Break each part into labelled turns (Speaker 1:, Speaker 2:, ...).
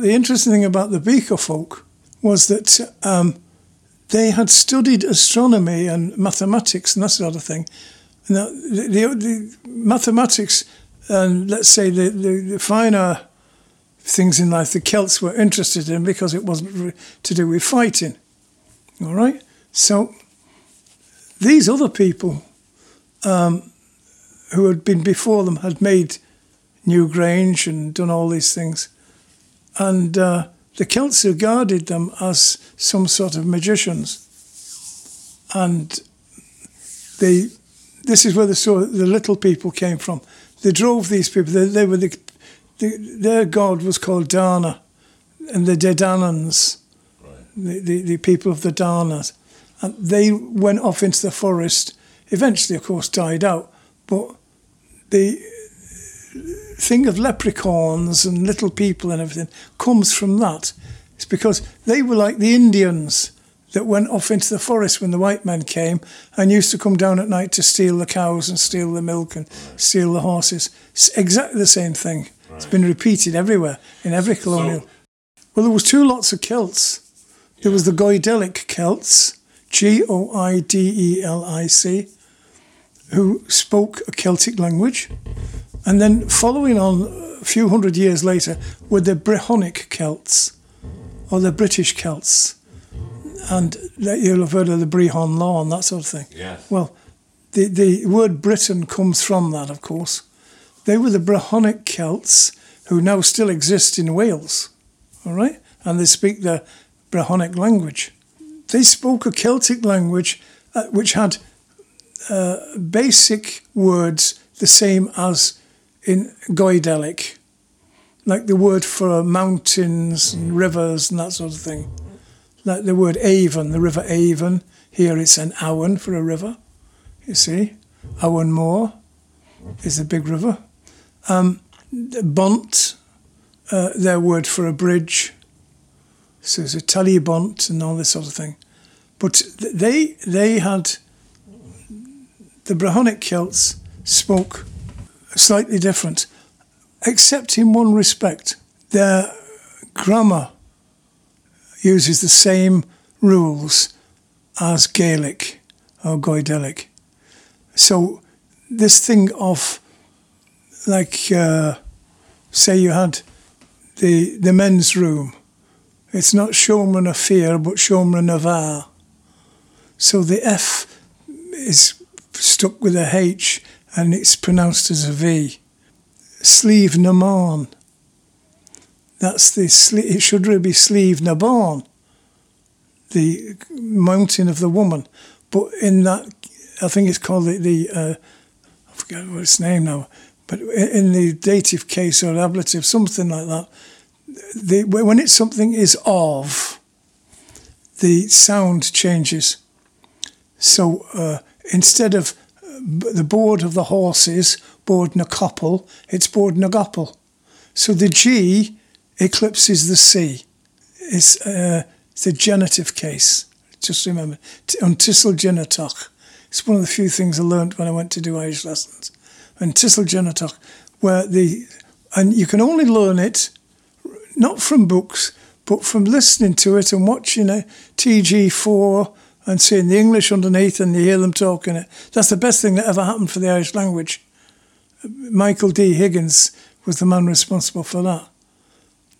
Speaker 1: The interesting thing about the Beaker folk was that um, they had studied astronomy and mathematics and that sort of thing. Now, the, the, the mathematics and let's say the, the, finer things in life the Celts were interested in because it wasn't to do with fighting. All right? So these other people um, who had been before them had made Newgrange and done all these things. And uh, the Celts regarded them as some sort of magicians. And they, this is where the, so the little people came from. They drove these people, they, they were the, the, their god was called Dana, and the Dedanans, right. the, the, the people of the Danas. And they went off into the forest, eventually, of course, died out. But the thing of leprechauns and little people and everything comes from that. It's because they were like the Indians that went off into the forest when the white men came and used to come down at night to steal the cows and steal the milk and steal the horses. It's exactly the same thing. Right. It's been repeated everywhere in every colonial. So, well, there was two lots of Celts. There was the Goidelic Celts, G O I D E L I C, who spoke a Celtic language. And then following on a few hundred years later were the Brehonic Celts, or the British Celts. And you'll have heard of the Brehon Law and that sort of thing.
Speaker 2: Yes.
Speaker 1: Well, the, the word Britain comes from that, of course. They were the Brehonic Celts who now still exist in Wales, all right? And they speak the Brehonic language. They spoke a Celtic language uh, which had uh, basic words the same as in Goidelic, like the word for mountains and rivers and that sort of thing. Like the word Avon, the river Avon. Here it's an Awan for a river, you see. Awan Moor is a big river. Um, Bont, uh, their word for a bridge. So it's a Talybont and all this sort of thing. But they, they had the Brahonic Celts spoke slightly different, except in one respect. Their grammar uses the same rules as Gaelic or Goidelic. So, this thing of, like, uh, say you had the, the men's room, it's not Shomran Fear, but Shomran Avar. So the F is stuck with a H and it's pronounced as a V. Sleeve Naman. That's the it should really be Sleeve Naban, the mountain of the woman. But in that, I think it's called the, the uh, I forget what its name now, but in the dative case or ablative, something like that, the, when it's something is of, the sound changes. So uh, instead of the board of the horses, board na couple, it's board na couple. So the G eclipses the C. It's, uh, it's a genitive case. Just remember, untisel genitach. It's one of the few things I learnt when I went to do Irish lessons. Untisel genitach, where the, and you can only learn it not from books, but from listening to it and watching a TG4 and seeing the English underneath and you hear them talking it. That's the best thing that ever happened for the Irish language. Michael D. Higgins was the man responsible for that.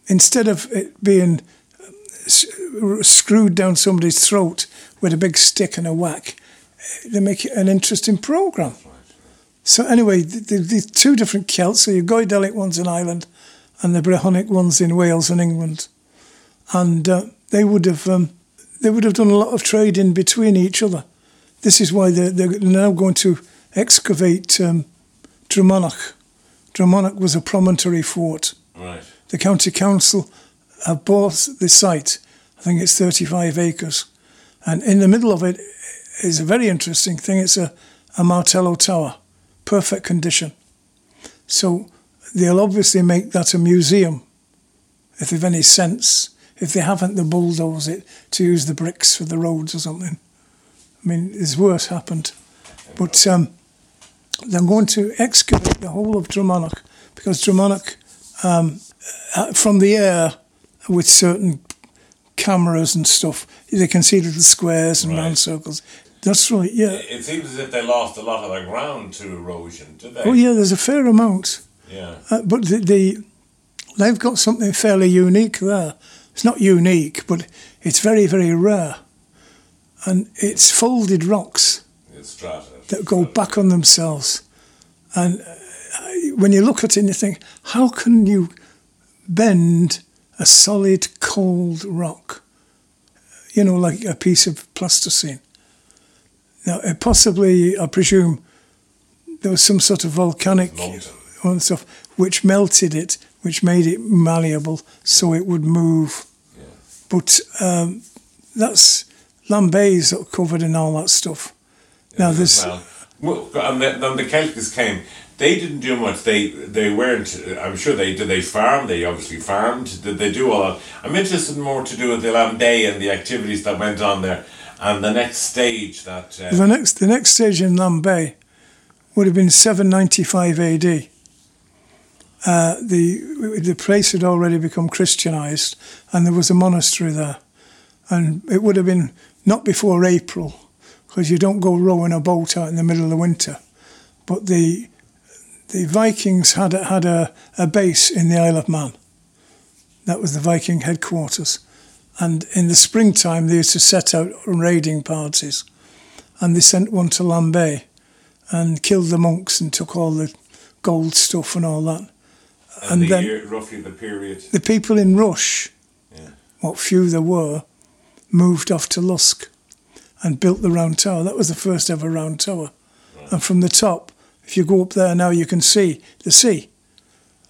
Speaker 1: Instead of it being uh, screwed down somebody's throat with a big stick and a whack, they make it an interesting program. So anyway, the, the, the two different Celts, so your Goidelic ones in Ireland and the Brehonic ones in Wales and England, and uh, they would have um, they would have done a lot of trading between each other. This is why they're, they're now going to excavate um, Drumanagh. Drumanagh was a promontory fort.
Speaker 2: Right.
Speaker 1: The county council have bought the site. I think it's 35 acres. And in the middle of it is a very interesting thing. It's a, a Martello Tower, perfect condition. So they'll obviously make that a museum, if they've any sense if they haven't, they bulldoze it to use the bricks for the roads or something. I mean, it's worse happened. But um, they're going to excavate the whole of Drumanagh because Drumanagh, um, uh, from the air, with certain cameras and stuff. They can see little squares and
Speaker 2: Right.
Speaker 1: round circles. That's right, yeah.
Speaker 2: It seems as if they lost a lot of their ground to erosion, did they?
Speaker 1: Oh, yeah, there's a fair amount.
Speaker 2: Yeah.
Speaker 1: Uh, but the, the they've got something fairly unique there. It's not unique, but it's very, very rare. And it's folded rocks
Speaker 2: It's strata.
Speaker 1: that go back on themselves. And uh, when you look at it and you think, how can you bend a solid, cold rock? You know, like a piece of plasticine. Now, possibly, I presume, there was some sort of volcanic and stuff which melted it, which made it malleable so it would move.
Speaker 2: Yeah.
Speaker 1: But um, that's Lambay's covered in all that stuff. Now, there's.
Speaker 2: Well, well, and then, then the Celtics came. They didn't do much. They they weren't. I'm sure they did. They farmed. They obviously farmed. Did they do all that? I'm interested more to do with the Lambay and the activities that went on there, and the next stage that. Uh,
Speaker 1: The next, the next stage in Lambay would have been 795 AD. Uh, the the place had already become Christianized, and there was a monastery there, and it would have been not before April, because you don't go rowing a boat out in the middle of the winter. But the the Vikings had had a, a base in the Isle of Man. That was the Viking headquarters, and in the springtime they used to set out raiding parties and they sent one to Lambay and killed the monks and took all the gold stuff and all that.
Speaker 2: And
Speaker 1: and
Speaker 2: the
Speaker 1: then-
Speaker 2: year, roughly the period.
Speaker 1: The people in Rush,
Speaker 2: Yeah.
Speaker 1: what few there were, moved off to Lusk and built the round tower. That was the first ever round tower. And from the top, if you go up there now, you can see the sea.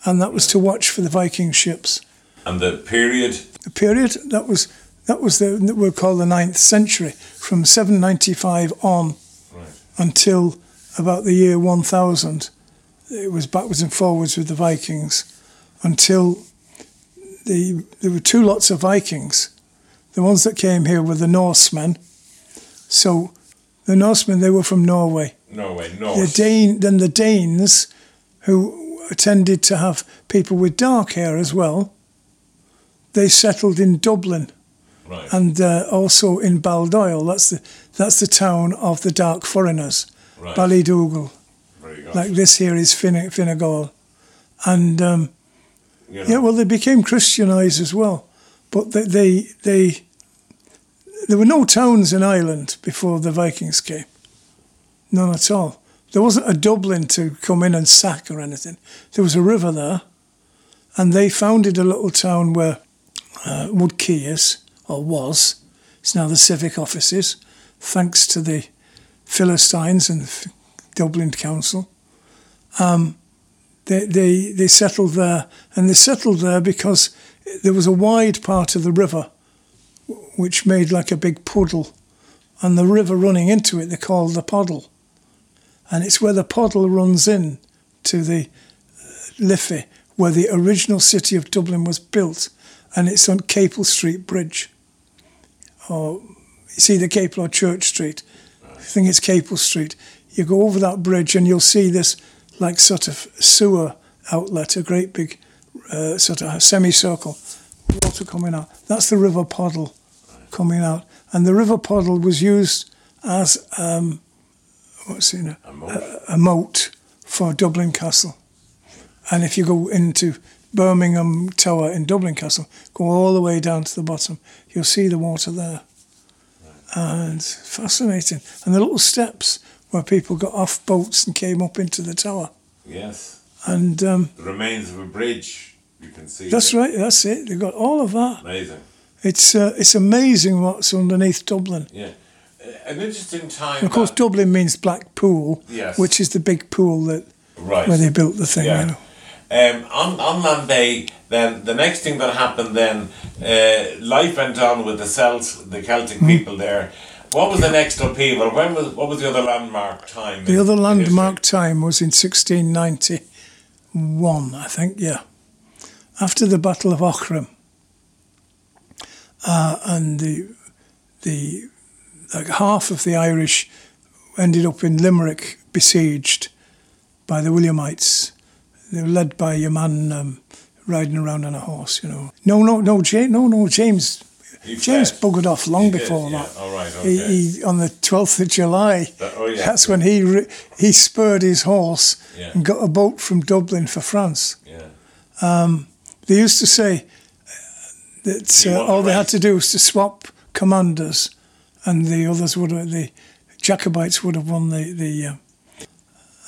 Speaker 1: And that was to watch for the Viking ships.
Speaker 2: And the period.
Speaker 1: The period that was that was the that we call the ninth century, from 795 on
Speaker 2: Right.
Speaker 1: until about the year 1000. It was backwards and forwards with the Vikings until the there were two lots of Vikings. The ones that came here were the Norsemen. So the Norsemen they were from Norway.
Speaker 2: Norway,
Speaker 1: Norse.
Speaker 2: The.
Speaker 1: Dane then the Danes, who tended to have people with dark hair as well. They settled in Dublin
Speaker 2: right.
Speaker 1: and uh, also in Baldoyle. That's the that's the town of the dark foreigners.
Speaker 2: right.
Speaker 1: Ballydougal. Like this here is Fine- Finnegal. And um,
Speaker 2: you know,
Speaker 1: yeah, well, they became Christianized as well. But they, they, they, there were no towns in Ireland before the Vikings came. None at all. There wasn't a Dublin to come in and sack or anything. There was a river there. And they founded a little town where uh, Wood Quay is, or was. It's now the civic offices, thanks to the Philistines and the Dublin Council. Um, they, they, they settled there, and they settled there because there was a wide part of the river which made like a big puddle, and the river running into it they called the puddle. And it's where the puddle runs in to the uh, Liffey, where the original city of Dublin was built, and it's on Capel Street Bridge. Or it's either Capel or Church Street. I think it's Capel Street. You go over that bridge and you'll see this like sort of sewer outlet, a great big uh, sort of semicircle, water coming out. That's the River Poddle coming out, and the River Poddle was used as um, what's a,
Speaker 2: a
Speaker 1: a moat for Dublin Castle. And if you go into Bermingham Tower in Dublin Castle, go all the way down to the bottom, you'll see the water there. And fascinating. And the little steps where people got off boats and came up into the tower.
Speaker 2: yes.
Speaker 1: And um,
Speaker 2: The remains of a bridge. You can see.
Speaker 1: that's right, that's it. They've got all of that.
Speaker 2: Amazing.
Speaker 1: It's uh, it's amazing what's underneath Dublin.
Speaker 2: Yeah. An interesting time.
Speaker 1: And of course, Dublin means Black Pool,
Speaker 2: Yes.
Speaker 1: which is the big pool that
Speaker 2: right.
Speaker 1: where they built the thing.
Speaker 2: Yeah.
Speaker 1: You know.
Speaker 2: Um, on on Lambay, then the next thing that happened, then uh, life went on with the Celts, the Celtic
Speaker 1: Hmm.
Speaker 2: people there. What was the next upheaval? When was what was the other landmark time?
Speaker 1: The other landmark time was in 1691, I think, yeah. After the Battle of Aughrim. Uh, and the, the like half of the Irish ended up in Limerick, besieged by the Williamites. They were led by your man um, riding around on a horse. You know, no, no, no, James, no, no, James.
Speaker 2: He
Speaker 1: James
Speaker 2: fled.
Speaker 1: buggered off long
Speaker 2: He did,
Speaker 1: before
Speaker 2: yeah.
Speaker 1: that.
Speaker 2: All right, okay.
Speaker 1: he on the twelfth of July.
Speaker 2: That- oh, yeah.
Speaker 1: That's when he re, he spurred his horse
Speaker 2: Yeah.
Speaker 1: and got a boat from Dublin for France.
Speaker 2: Yeah.
Speaker 1: They used to say that uh,
Speaker 2: the
Speaker 1: all they had to do was to swap commanders, and the others would have, the Jacobites would have won the the. Uh,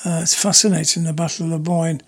Speaker 1: uh, it's fascinating the Battle of the Boyne.